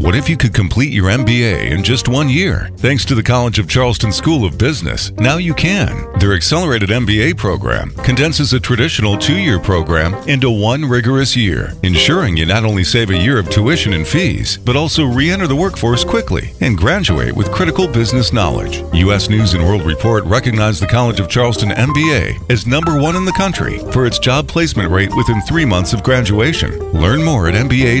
What if you could complete your MBA in just one year? Thanks to the College of Charleston School of Business, now you can. Their accelerated MBA program condenses a traditional two year program into one rigorous year, ensuring you not only save a year of tuition and fees, but also re enter the workforce quickly and graduate with critical business knowledge. U.S. News and World Report recognized the College of Charleston MBA as number one in the country for its job placement rate within three months of graduation. Learn more at mba.cofc.edu.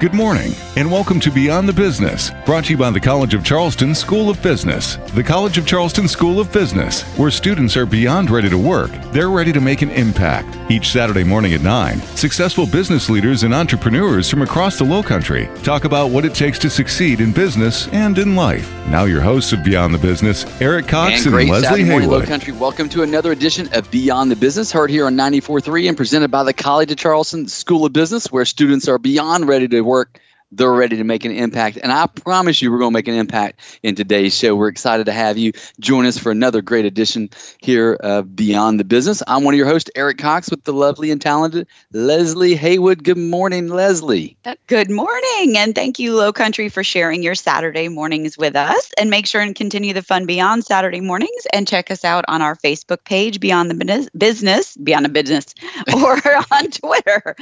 Good morning, and welcome to Beyond the Business, brought to you by the College of Charleston School of Business. The College of Charleston School of Business, where students are beyond ready to work, they're ready to make an impact. Each Saturday morning at 9, successful business leaders and entrepreneurs from across the Low Country talk about what it takes to succeed in business and in life. Now, your hosts of Beyond the Business, Eric Cox and, and Leslie Saturday morning, Haywood. Low Country. Welcome to another edition of Beyond the Business, heard here on 94.3 and presented by the College of Charleston School of Business, where students are beyond ready to work work they're ready to make an impact. And I promise you, we're going to make an impact in today's show. We're excited to have you join us for another great edition here of Beyond the Business. I'm one of your hosts, Eric Cox, with the lovely and talented Leslie Haywood. Good morning, Leslie. Uh, good morning. And thank you, Low Country, for sharing your Saturday mornings with us. And make sure and continue the fun beyond Saturday mornings and check us out on our Facebook page, Beyond the Business, Beyond the Business, or on Twitter,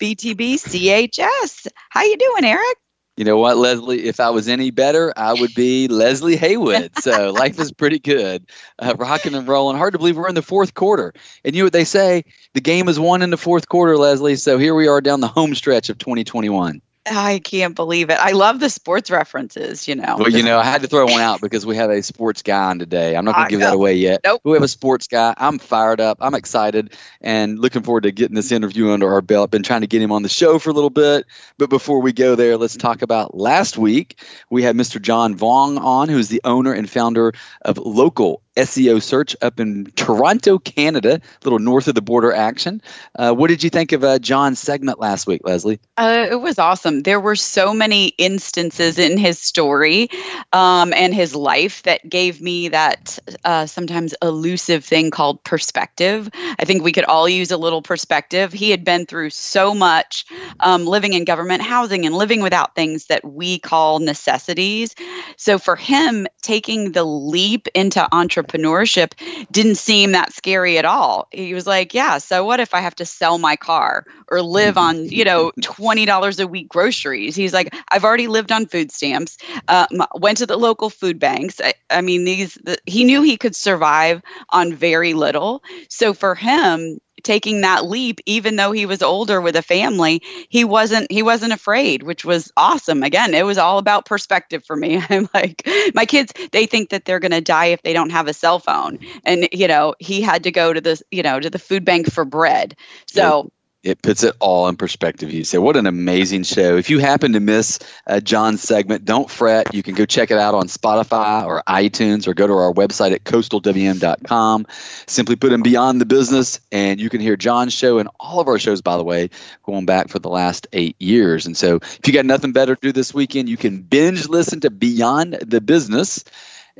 BTBCHS. How you doing, Eric? You know what, Leslie? If I was any better, I would be Leslie Haywood. So life is pretty good, uh, rocking and rolling. Hard to believe we're in the fourth quarter. And you know what they say? The game is won in the fourth quarter, Leslie. So here we are down the home stretch of 2021. I can't believe it. I love the sports references, you know. Well, you know, I had to throw one out because we have a sports guy on today. I'm not going to give know. that away yet. Nope. We have a sports guy. I'm fired up. I'm excited and looking forward to getting this interview under our belt. Been trying to get him on the show for a little bit. But before we go there, let's talk about last week. We had Mr. John Vuong on, who's the owner and founder of Local SEO search up in Toronto, Canada, a little north of the border action. Uh, what did you think of uh, John's segment last week, Leslie? Uh, it was awesome. There were so many instances in his story um, and his life that gave me that uh, sometimes elusive thing called perspective. I think we could all use a little perspective. He had been through so much um, living in government housing and living without things that we call necessities. So for him, taking the leap into entrepreneurship, entrepreneurship didn't seem that scary at all. He was like, yeah, so what if I have to sell my car or live on, you know, $20 a week groceries? He's like, I've already lived on food stamps, uh, went to the local food banks. I, I mean, these, the, he knew he could survive on very little. So for him, taking that leap even though he was older with a family he wasn't he wasn't afraid which was awesome. Again it was all about perspective for me. I'm like my kids they think that they're going to die if they don't have a cell phone. And you know he had to go to the you know to the food bank for bread. So it puts it all in perspective. You say, what an amazing show. If you happen to miss uh, John's segment, don't fret. You can go check it out on Spotify or iTunes or go to our website at coastalwm.com. Simply put in Beyond the Business, and you can hear John's show and all of our shows, by the way, going back for the last eight years. And so if you got nothing better to do this weekend, you can binge listen to Beyond the Business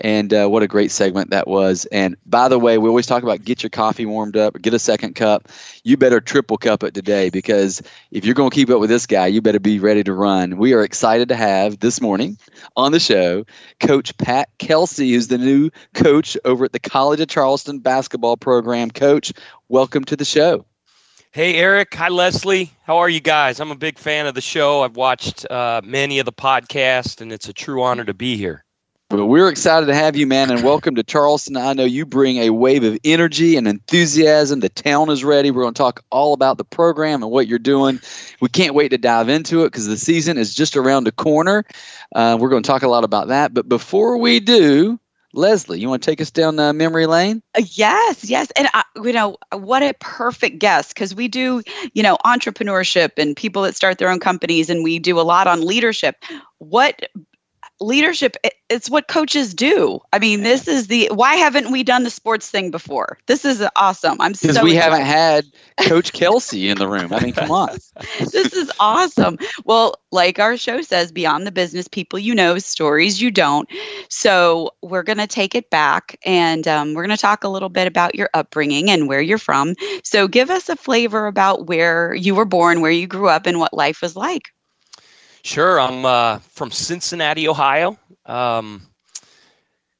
and uh, what a great segment that was. And by the way, we always talk about get your coffee warmed up, get a second cup. You better triple cup it today because if you're going to keep up with this guy, you better be ready to run. We are excited to have this morning on the show Coach Pat Kelsey, who's the new coach over at the College of Charleston basketball program. Coach, welcome to the show. Hey, Eric. Hi, Leslie. How are you guys? I'm a big fan of the show. I've watched uh, many of the podcasts, and it's a true honor to be here. Well, we're excited to have you, man, and welcome to Charleston. I know you bring a wave of energy and enthusiasm. The town is ready. We're going to talk all about the program and what you're doing. We can't wait to dive into it because the season is just around the corner. Uh, we're going to talk a lot about that. But before we do, Leslie, you want to take us down uh, memory lane? Uh, yes, yes. And, uh, you know, what a perfect guest because we do, you know, entrepreneurship and people that start their own companies, and we do a lot on leadership. What leadership it's what coaches do. I mean this is the why haven't we done the sports thing before? This is awesome. I'm because so we excited. haven't had coach kelsey in the room. I mean come on. This is awesome. Well like our show says beyond the business people you know stories you don't. So we're going to take it back and um, we're going to talk a little bit about your upbringing and where you're from. So give us a flavor about where you were born where you grew up and what life was like Sure. I'm uh, from Cincinnati, Ohio. Um,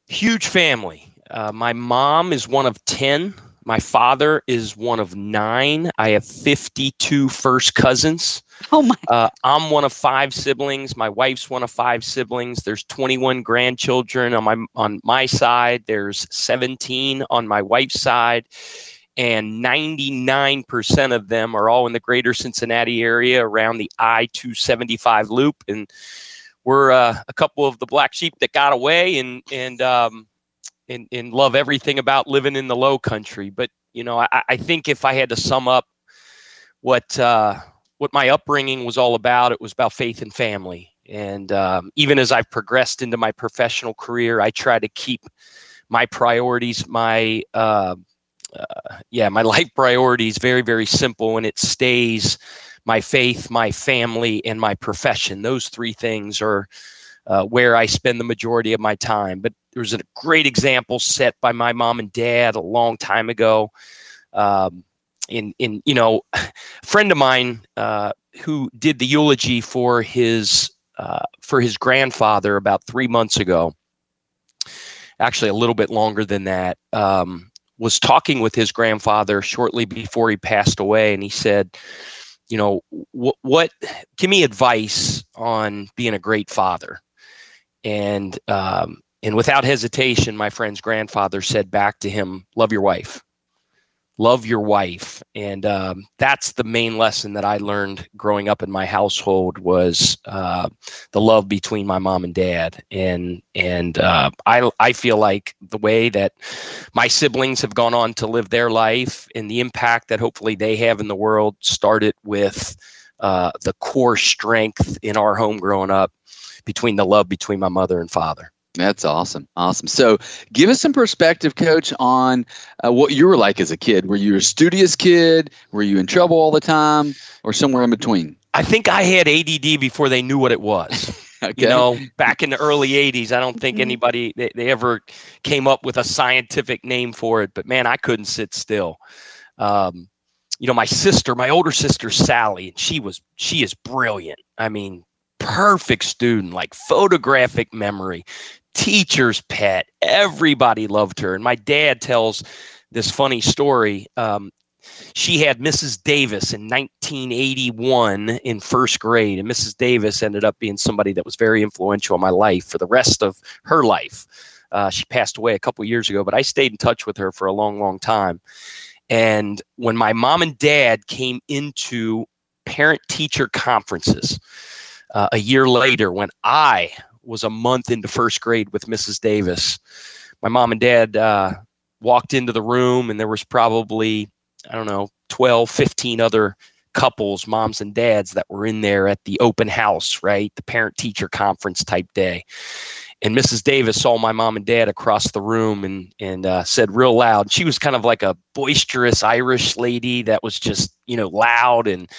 huge family. Uh, my mom is one of 10. My father is one of nine. I have 52 first cousins. Oh my. Uh, I'm one of five siblings. My wife's one of five siblings. There's 21 grandchildren on my on my side. There's 17 on my wife's side and 99% of them are all in the greater Cincinnati area around the I 275 loop. And we're uh, a couple of the black sheep that got away and, and, um, and, and love everything about living in the low country. But, you know, I, I think if I had to sum up what, uh, what my upbringing was all about, it was about faith and family. And um, even as I've progressed into my professional career, I try to keep my priorities, my uh, uh, yeah, my life priorities very, very simple, and it stays my faith, my family, and my profession. Those three things are uh, where I spend the majority of my time. But there's a great example set by my mom and dad a long time ago. Um, in, in you know, a friend of mine uh, who did the eulogy for his uh, for his grandfather about three months ago. Actually, a little bit longer than that. Um, was talking with his grandfather shortly before he passed away, and he said, "You know, what? What? Give me advice on being a great father." And um, and without hesitation, my friend's grandfather said back to him, "Love your wife." Love your wife. And um, that's the main lesson that i learned growing up in my household was uh, the love between my mom and dad. And and uh, I, I feel like the way that my siblings have gone on to live their life and the impact that hopefully they have in the world started with uh, the core strength in our home growing up between the love between my mother and father that's awesome. Awesome. So, give us some perspective, coach, on uh, what you were like as a kid. Were you a studious kid? Were you in trouble all the time or somewhere in between? I think I had ADD before they knew what it was. okay. You know, back in the early 80s, I don't think anybody, they, they ever came up with a scientific name for it, but man, I couldn't sit still. Um, you know, my sister, my older sister, Sally, and she was, she is brilliant. I mean, perfect student, like photographic memory, teacher's pet. Everybody loved her. And my dad tells this funny story. Um, she had Mrs. Davis in 1981 in first grade, and Mrs. Davis ended up being somebody that was very influential in my life for the rest of her life. Uh, she passed away a couple years ago, but I stayed in touch with her for a long, long time. And when my mom and dad came into parent teacher conferences uh, a year later, when I was a month into first grade with Mrs. Davis. My mom and dad uh, walked into the room, and there was probably, I don't know, 12, 15 other couples, moms and dads, that were in there at the open house, right? The parent teacher conference type day. And Mrs. Davis saw my mom and dad across the room and and uh, said real loud. She was kind of like a boisterous Irish lady that was just you know loud and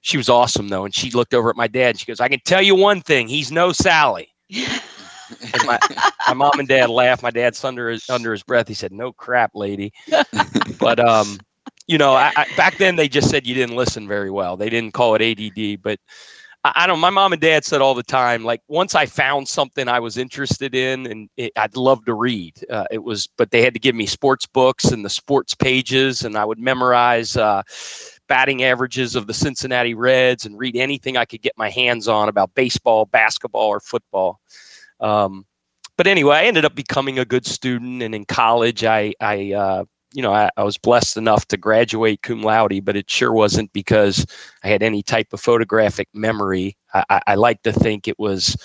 she was awesome though. And she looked over at my dad. And she goes, "I can tell you one thing. He's no Sally." my, my mom and dad laughed. My dad's under his under his breath. He said, "No crap, lady." but um, you know, I, I, back then they just said you didn't listen very well. They didn't call it ADD, but I, I don't. My mom and dad said all the time, like once I found something I was interested in, and it, I'd love to read. Uh, it was, but they had to give me sports books and the sports pages, and I would memorize. Uh, batting averages of the Cincinnati Reds and read anything I could get my hands on about baseball, basketball, or football. Um, but anyway, I ended up becoming a good student, and in college, I, I uh, you know, I, I, was blessed enough to graduate cum laude, but it sure wasn't because I had any type of photographic memory. I, I like to think it was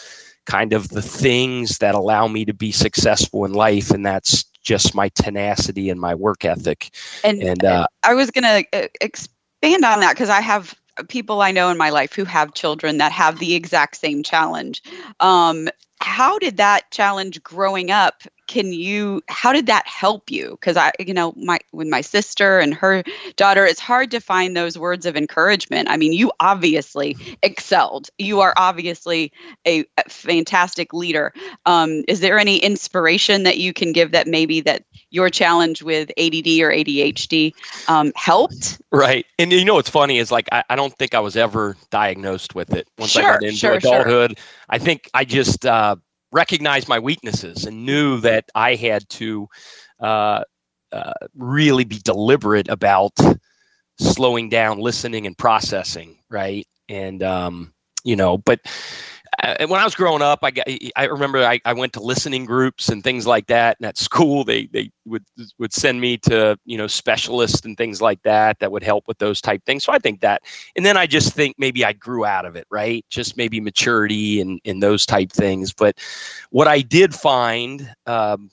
kind of the things that allow me to be successful in life, and that's just my tenacity and my work ethic. And, and uh, I was going to uh, expand on that because I have people I know in my life who have children that have the exact same challenge. Um, how did that challenge growing up can you how did that help you? Because i you know my with my sister and her daughter it's hard to find those words of encouragement. I mean you obviously excelled. You are obviously a, fantastic leader. Um, is there any inspiration that you can give that maybe that your challenge with add or adhd um, helped? Right. And you know what's funny is like i, I don't think i was ever diagnosed with it once sure, i got into sure, adulthood. Sure. i think i just uh, recognized my weaknesses and knew that I had to uh, uh, really be deliberate about slowing down, listening, and processing. Right. And, um, you know, but uh, when I was growing up, I got, I remember I, I went to listening groups and things like that. And at school, they they would would send me to you know specialists and things like that that would help with those type things. So I think that, and then I just think maybe I grew out of it, right? Just maybe maturity and and those type things. But what I did find um,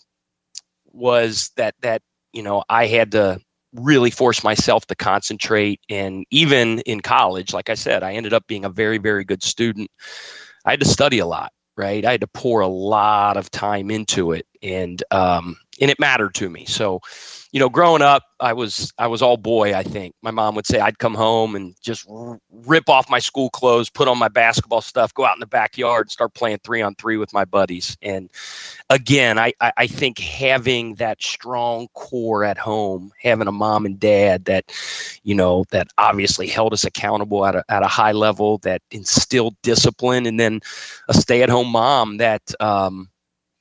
was that that you know I had to really force myself to concentrate and even in college like i said i ended up being a very very good student I had to study a lot, right? I had to pour a lot of time into it, and um, and it mattered to me. So, you know, growing up, I was I was all boy. I think my mom would say I'd come home and just rip off my school clothes, put on my basketball stuff, go out in the backyard, and start playing three on three with my buddies. And again, I I think having that strong core at home, having a mom and dad that, you know, that obviously held us accountable at a at a high level, that instilled discipline, and then a stay at home mom that. Um,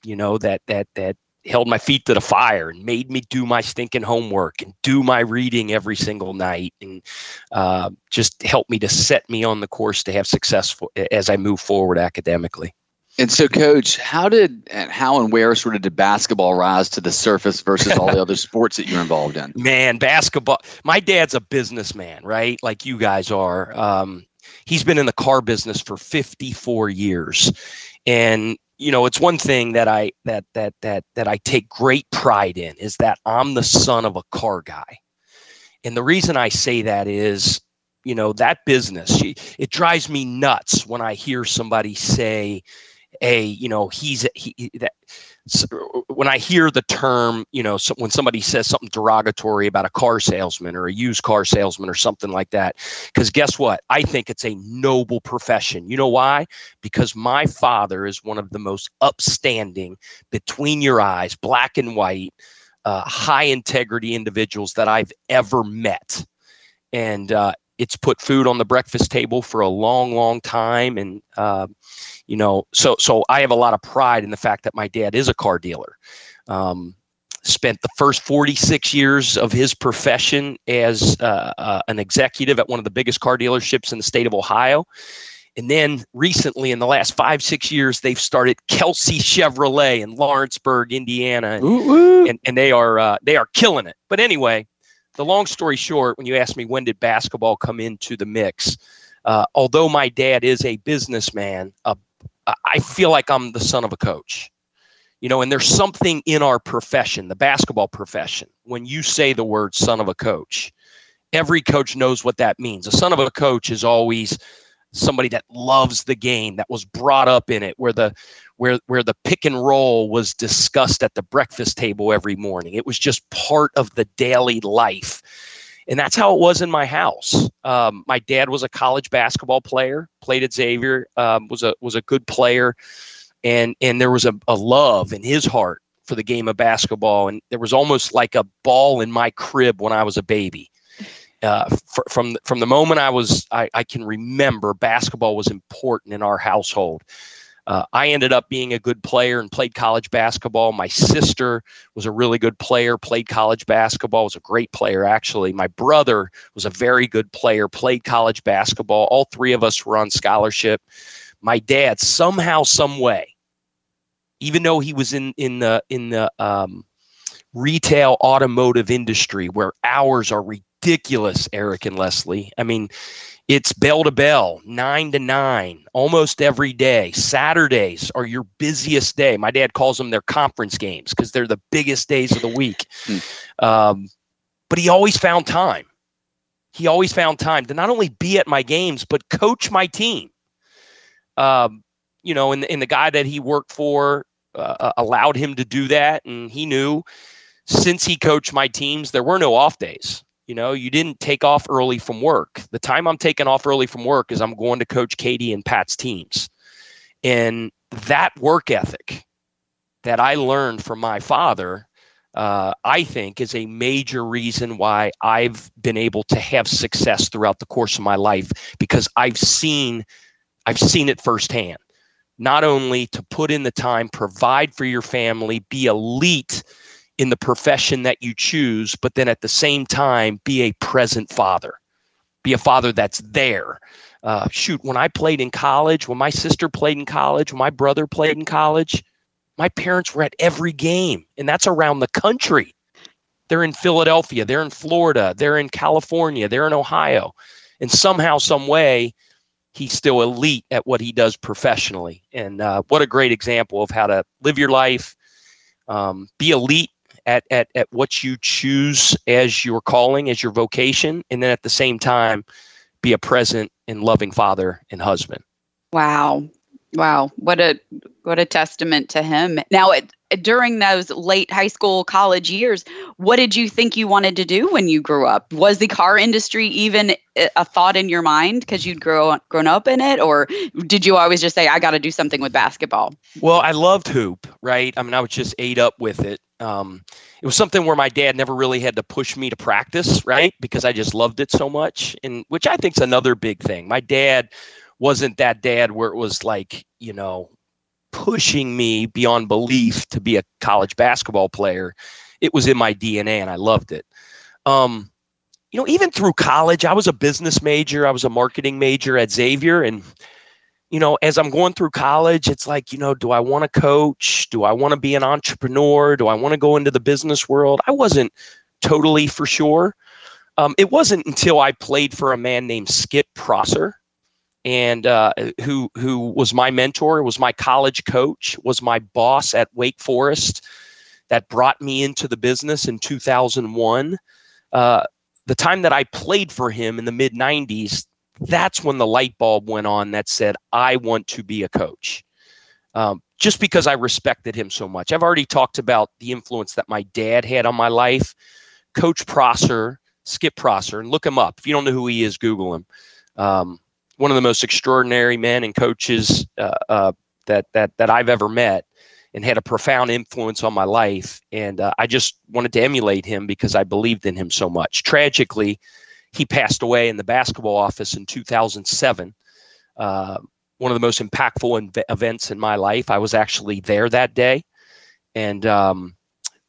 you know that that that held my feet to the fire and made me do my stinking homework and do my reading every single night and uh, just helped me to set me on the course to have successful as I move forward academically. And so, Coach, how did and how and where sort of did basketball rise to the surface versus all the other sports that you're involved in? Man, basketball. My dad's a businessman, right? Like you guys are. Um, he's been in the car business for 54 years, and you know it's one thing that i that that that that i take great pride in is that i'm the son of a car guy. And the reason i say that is you know that business it drives me nuts when i hear somebody say a you know he's he that when I hear the term, you know, so when somebody says something derogatory about a car salesman or a used car salesman or something like that, because guess what? I think it's a noble profession. You know why? Because my father is one of the most upstanding, between your eyes, black and white, uh, high integrity individuals that I've ever met. And uh, it's put food on the breakfast table for a long, long time. And, uh, you know, so so I have a lot of pride in the fact that my dad is a car dealer. Um, spent the first 46 years of his profession as uh, uh, an executive at one of the biggest car dealerships in the state of Ohio. And then recently, in the last five, six years, they've started Kelsey Chevrolet in Lawrenceburg, Indiana, and, and, and, they are uh, they are killing it. But anyway, the long story short, when you ask me when did basketball come into the mix, uh, although my dad is a businessman, I feel like I'm the son of a coach. You know, and there's something in our profession, the basketball profession, when you say the word son of a coach, every coach knows what that means. A son of a coach is always somebody that loves the game, that was brought up in it, where the where where the pick and roll was discussed at the breakfast table every morning. It was just part of the daily life and that's how it was in my house. Um, my dad was a college basketball player, played at Xavier, um, was a was a good player, and and there was a, a love in his heart for the game of basketball, and there was almost like a ball in my crib when I was a baby. Uh, f- from from the moment I was I, I can remember, basketball was important in our household. Uh, I ended up being a good player and played college basketball. My sister was a really good player, played college basketball, was a great player, actually. My brother was a very good player, played college basketball. All three of us were on scholarship. My dad, somehow, some way, even though he was in, in the, in the um, retail automotive industry where hours are ridiculous, Eric and Leslie. I mean, it's bell to bell, nine to nine, almost every day. Saturdays are your busiest day. My dad calls them their conference games because they're the biggest days of the week. Hmm. Um, but he always found time. He always found time to not only be at my games, but coach my team. Um, you know, and, and the guy that he worked for uh, uh, allowed him to do that. And he knew since he coached my teams, there were no off days. You know, you didn't take off early from work. The time I'm taking off early from work is I'm going to coach Katie and Pat's teams. And that work ethic that I learned from my father, uh, I think, is a major reason why I've been able to have success throughout the course of my life because I've seen, I've seen it firsthand. Not only to put in the time, provide for your family, be elite in the profession that you choose, but then at the same time, be a present father, be a father that's there. Uh, shoot, when I played in college, when my sister played in college, when my brother played in college, my parents were at every game, and that's around the country. They're in Philadelphia, they're in Florida, they're in California, they're in Ohio. And somehow, some way, he's still elite at what he does professionally. And uh, what a great example of how to live your life, um, be elite at, at, at what you choose as your calling, as your vocation, and then at the same time, be a present and loving father and husband. Wow. Wow, what a what a testament to him. Now, it, during those late high school, college years, what did you think you wanted to do when you grew up? Was the car industry even a thought in your mind because you'd grow grown up in it, or did you always just say, "I got to do something with basketball"? Well, I loved hoop, right? I mean, I was just ate up with it. Um, it was something where my dad never really had to push me to practice, right? Because I just loved it so much, and which I think is another big thing. My dad wasn't that dad where it was like, you know, pushing me beyond belief to be a college basketball player. It was in my DNA and I loved it. Um, you know, even through college, I was a business major, I was a marketing major at Xavier. And, you know, as I'm going through college, it's like, you know, do I want to coach? Do I want to be an entrepreneur? Do I want to go into the business world? I wasn't totally for sure. Um, it wasn't until I played for a man named Skip Prosser and uh, who who was my mentor, was my college coach, was my boss at Wake Forest, that brought me into the business in 2001. Uh, the time that I played for him in the mid 90s, that's when the light bulb went on that said, I want to be a coach. Um, just because I respected him so much. I've already talked about the influence that my dad had on my life. Coach Prosser, Skip Prosser, and look him up. If you don't know who he is, Google him. Um, one of the most extraordinary men and coaches uh, uh, that that that I've ever met, and had a profound influence on my life. And uh, I just wanted to emulate him because I believed in him so much. Tragically, he passed away in the basketball office in 2007. Uh, one of the most impactful inv- events in my life. I was actually there that day, and um,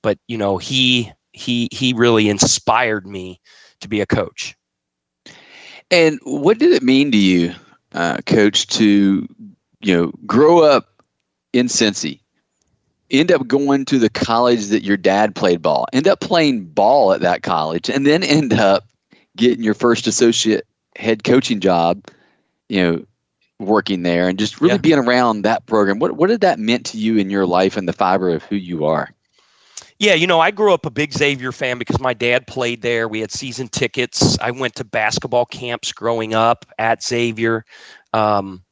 but you know he he he really inspired me to be a coach. And what did it mean to you, uh, Coach, to you know grow up in Cincy, end up going to the college that your dad played ball, end up playing ball at that college, and then end up getting your first associate head coaching job, you know, working there, and just really yeah. being around that program. What what did that meant to you in your life and the fiber of who you are? Yeah, you know, I grew up a big Xavier fan because my dad played there. We had season tickets. I went to basketball camps growing up at Xavier. Um,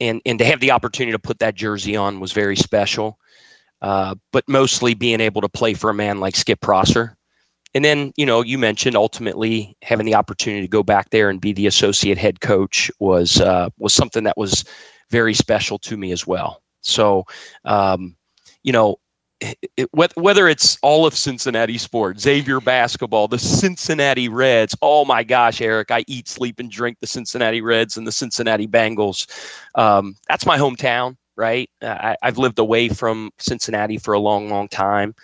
and, and to have the opportunity to put that jersey on was very special. Uh, but mostly being able to play for a man like Skip Prosser. And then, you know, you mentioned ultimately having the opportunity to go back there and be the associate head coach was uh, was something that was very special to me as well. So, um, you know, it, whether it's all of Cincinnati sports, Xavier basketball, the Cincinnati Reds. Oh my gosh, Eric, I eat, sleep, and drink the Cincinnati Reds and the Cincinnati Bengals. Um, that's my hometown, right? I, have lived away from Cincinnati for a long, long time,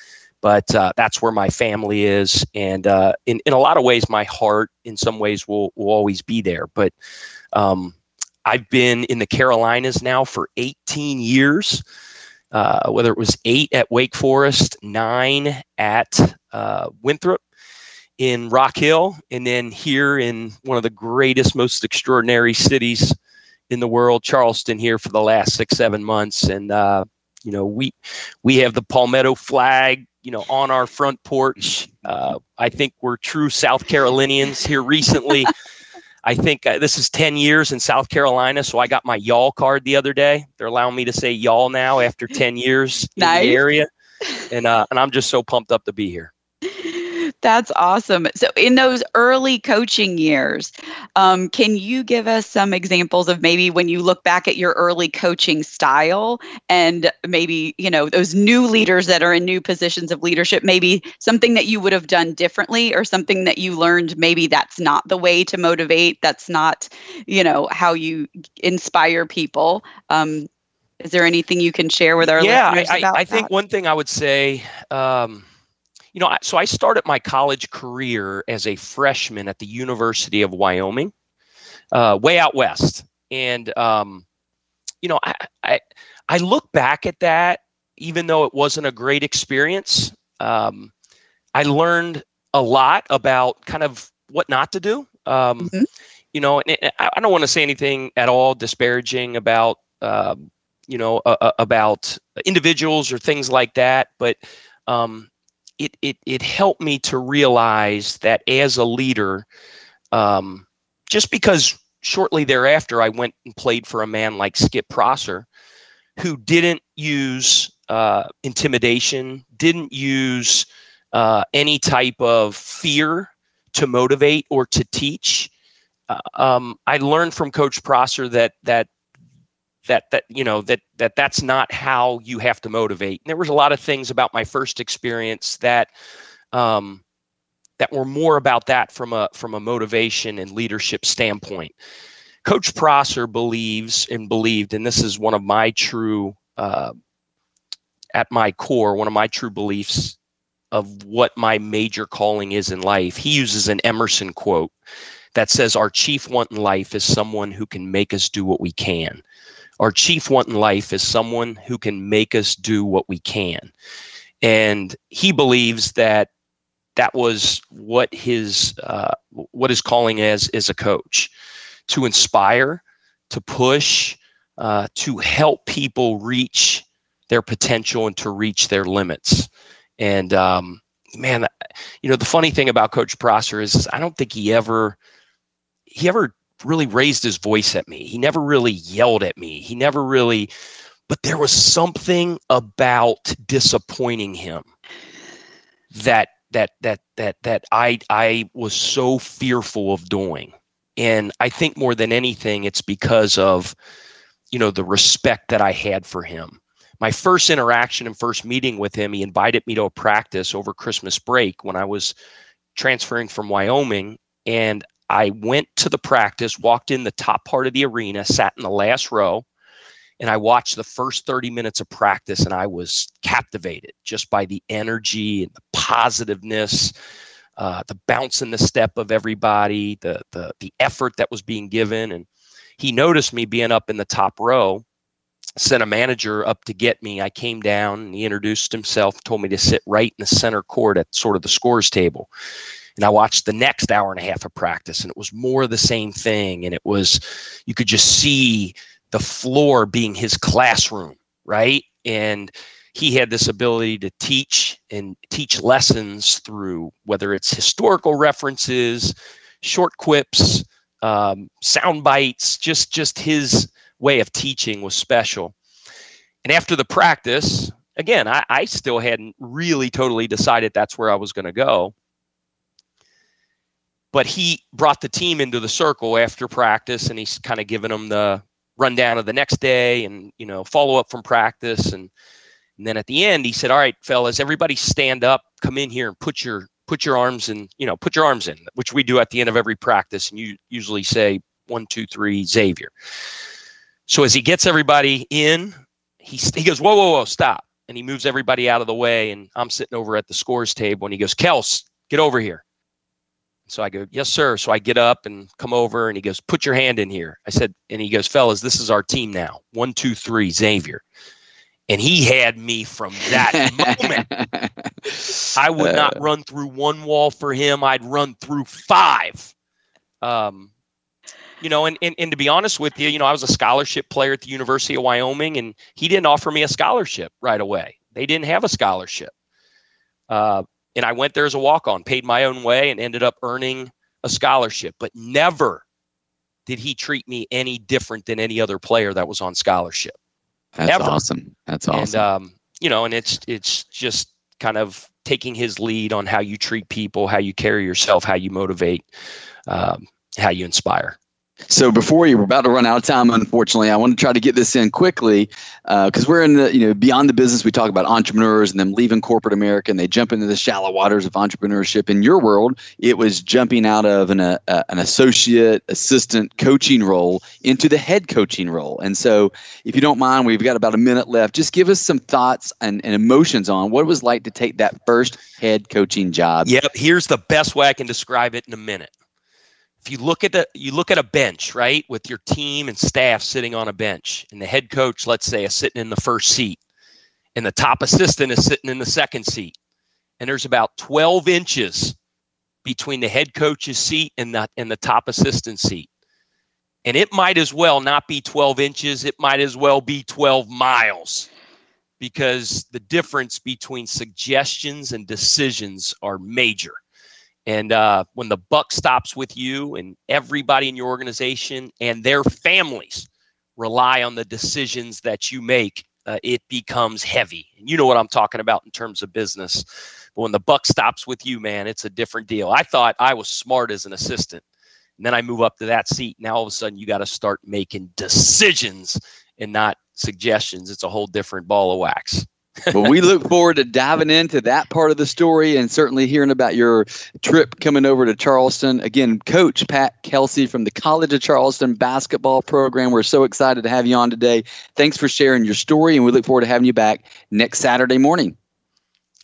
but uh, that's where my family is. And uh, in, in a lot of ways, my heart, in some ways, will, will always be there. But um, I've been in the Carolinas now for 18 years uh, whether it was eight at Wake Forest, nine at uh, Winthrop in Rock Hill, and then here in one of the greatest, most extraordinary cities in the world, Charleston, here for the last six, seven months. And, uh, you know, we, we have the Palmetto flag, you know, on our front porch. Uh, I think we're true South Carolinians here recently. I think uh, this is 10 years in South Carolina, so I got my y'all card the other day. They're allowing me to say y'all now after 10 years nice. in the area, and uh, and I'm just so pumped up to be here. That's awesome. So, in those early coaching years, um, can you give us some examples of maybe when you look back at your early coaching style and maybe, you know, those new leaders that are in new positions of leadership, maybe something that you would have done differently or something that you learned maybe that's not the way to motivate, that's not, you know, how you inspire people? Um, is there anything you can share with our yeah, listeners I, about I, I think one thing I would say, um, you know, so I started my college career as a freshman at the University of Wyoming, uh, way out west, and um, you know, I, I I look back at that, even though it wasn't a great experience. Um, I learned a lot about kind of what not to do. Um, mm-hmm. You know, and I don't want to say anything at all disparaging about um, you know uh, about individuals or things like that, but um, it it it helped me to realize that as a leader, um, just because shortly thereafter I went and played for a man like Skip Prosser, who didn't use uh, intimidation, didn't use uh, any type of fear to motivate or to teach. Uh, um, I learned from Coach Prosser that that that that you know that that that's not how you have to motivate. And there was a lot of things about my first experience that um, that were more about that from a from a motivation and leadership standpoint. Coach Prosser believes and believed, and this is one of my true uh, at my core, one of my true beliefs of what my major calling is in life. He uses an Emerson quote that says, Our chief want in life is someone who can make us do what we can. Our chief want in life is someone who can make us do what we can. And he believes that that was what his uh, what his calling as is a coach to inspire, to push, uh, to help people reach their potential and to reach their limits. And um, man, you know the funny thing about Coach Prosser is, is I don't think he ever he ever really raised his voice at me. He never really yelled at me. He never really, but there was something about disappointing him that that that that that I I was so fearful of doing. And I think more than anything, it's because of you know the respect that I had for him. My first interaction and first meeting with him, he invited me to a practice over Christmas break when I was transferring from Wyoming, and I went to the practice, walked in the top part of the arena, sat in the last row, and I watched the first 30 minutes of practice and I was captivated just by the energy and the positiveness, uh, the bounce in the step of everybody, the, the, the effort that was being given. And he noticed me being up in the top row, sent a manager up to get me. I came down and he introduced himself, told me to sit right in the center court at sort of the scores table and I watched the next hour and a half of practice, and it was more the same thing. And it was, you could just see the floor being his classroom, right? And he had this ability to teach and teach lessons through whether it's historical references, short quips, um, sound bites, just just his way of teaching was special. And after the practice, again, I, I still hadn't really totally decided that's where I was going to go but he brought the team into the circle after practice and he's kind of given them the rundown of the next day and you know follow up from practice. And, and then at the end he said all right fellas everybody stand up come in here and put your put your arms in you know put your arms in which we do at the end of every practice and you usually say one two three xavier. So as he gets everybody in he, he goes whoa whoa whoa stop and he moves everybody out of the way and i'm sitting over at the scores table and he goes kels get over here so I go, yes, sir. So I get up and come over and he goes, put your hand in here. I said, and he goes, fellas, this is our team now. One, two, three, Xavier. And he had me from that moment. I would not uh. run through one wall for him. I'd run through five. Um, you know, and, and, and to be honest with you, you know, I was a scholarship player at the University of Wyoming and he didn't offer me a scholarship right away. They didn't have a scholarship. Uh, and I went there as a walk on, paid my own way, and ended up earning a scholarship, but never, did he treat me any different than any other player that was on scholarship. That's Ever. awesome. That's awesome. And um, you know, and it's it's just kind of taking his lead on how you treat people, how you carry yourself, how you motivate, um, how you inspire. So before you, we're about to run out of time. Unfortunately, I want to try to get this in quickly because uh, we're in the you know beyond the business. We talk about entrepreneurs and them leaving corporate America and they jump into the shallow waters of entrepreneurship. In your world, it was jumping out of an uh, an associate, assistant, coaching role into the head coaching role. And so, if you don't mind, we've got about a minute left. Just give us some thoughts and, and emotions on what it was like to take that first head coaching job. Yep. Here's the best way I can describe it in a minute you look at the you look at a bench right with your team and staff sitting on a bench and the head coach let's say is sitting in the first seat and the top assistant is sitting in the second seat and there's about 12 inches between the head coach's seat and the and the top assistant seat. And it might as well not be 12 inches it might as well be 12 miles because the difference between suggestions and decisions are major and uh, when the buck stops with you and everybody in your organization and their families rely on the decisions that you make, uh, it becomes heavy. And you know what I'm talking about in terms of business. But when the buck stops with you, man, it's a different deal. I thought I was smart as an assistant. And then I move up to that seat. Now all of a sudden you got to start making decisions and not suggestions. It's a whole different ball of wax well, we look forward to diving into that part of the story and certainly hearing about your trip coming over to Charleston. Again, Coach Pat Kelsey from the College of Charleston basketball program. We're so excited to have you on today. Thanks for sharing your story, and we look forward to having you back next Saturday morning.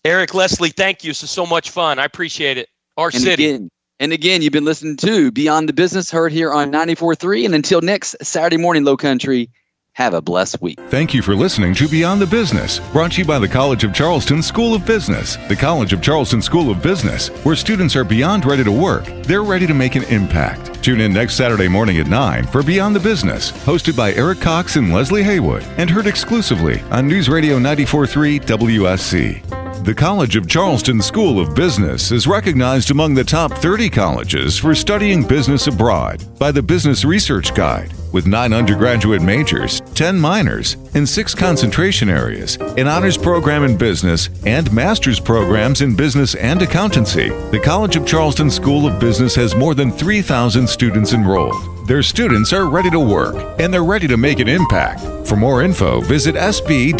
Eric Leslie, thank you. This is so much fun. I appreciate it. Our and city. Again, and again, you've been listening to Beyond the Business, heard here on 94.3. And until next Saturday morning, Low Country, have a blessed week. Thank you for listening to Beyond the Business, brought to you by the College of Charleston School of Business. The College of Charleston School of Business, where students are beyond ready to work, they're ready to make an impact. Tune in next Saturday morning at 9 for Beyond the Business, hosted by Eric Cox and Leslie Haywood, and heard exclusively on News Radio 943 WSC. The College of Charleston School of Business is recognized among the top 30 colleges for studying business abroad by the Business Research Guide with nine undergraduate majors, 10 minors, and six concentration areas, an honors program in business, and master's programs in business and accountancy. The College of Charleston School of Business has more than 3,000 students enrolled. Their students are ready to work and they're ready to make an impact. For more info, visit sb.cofc.edu.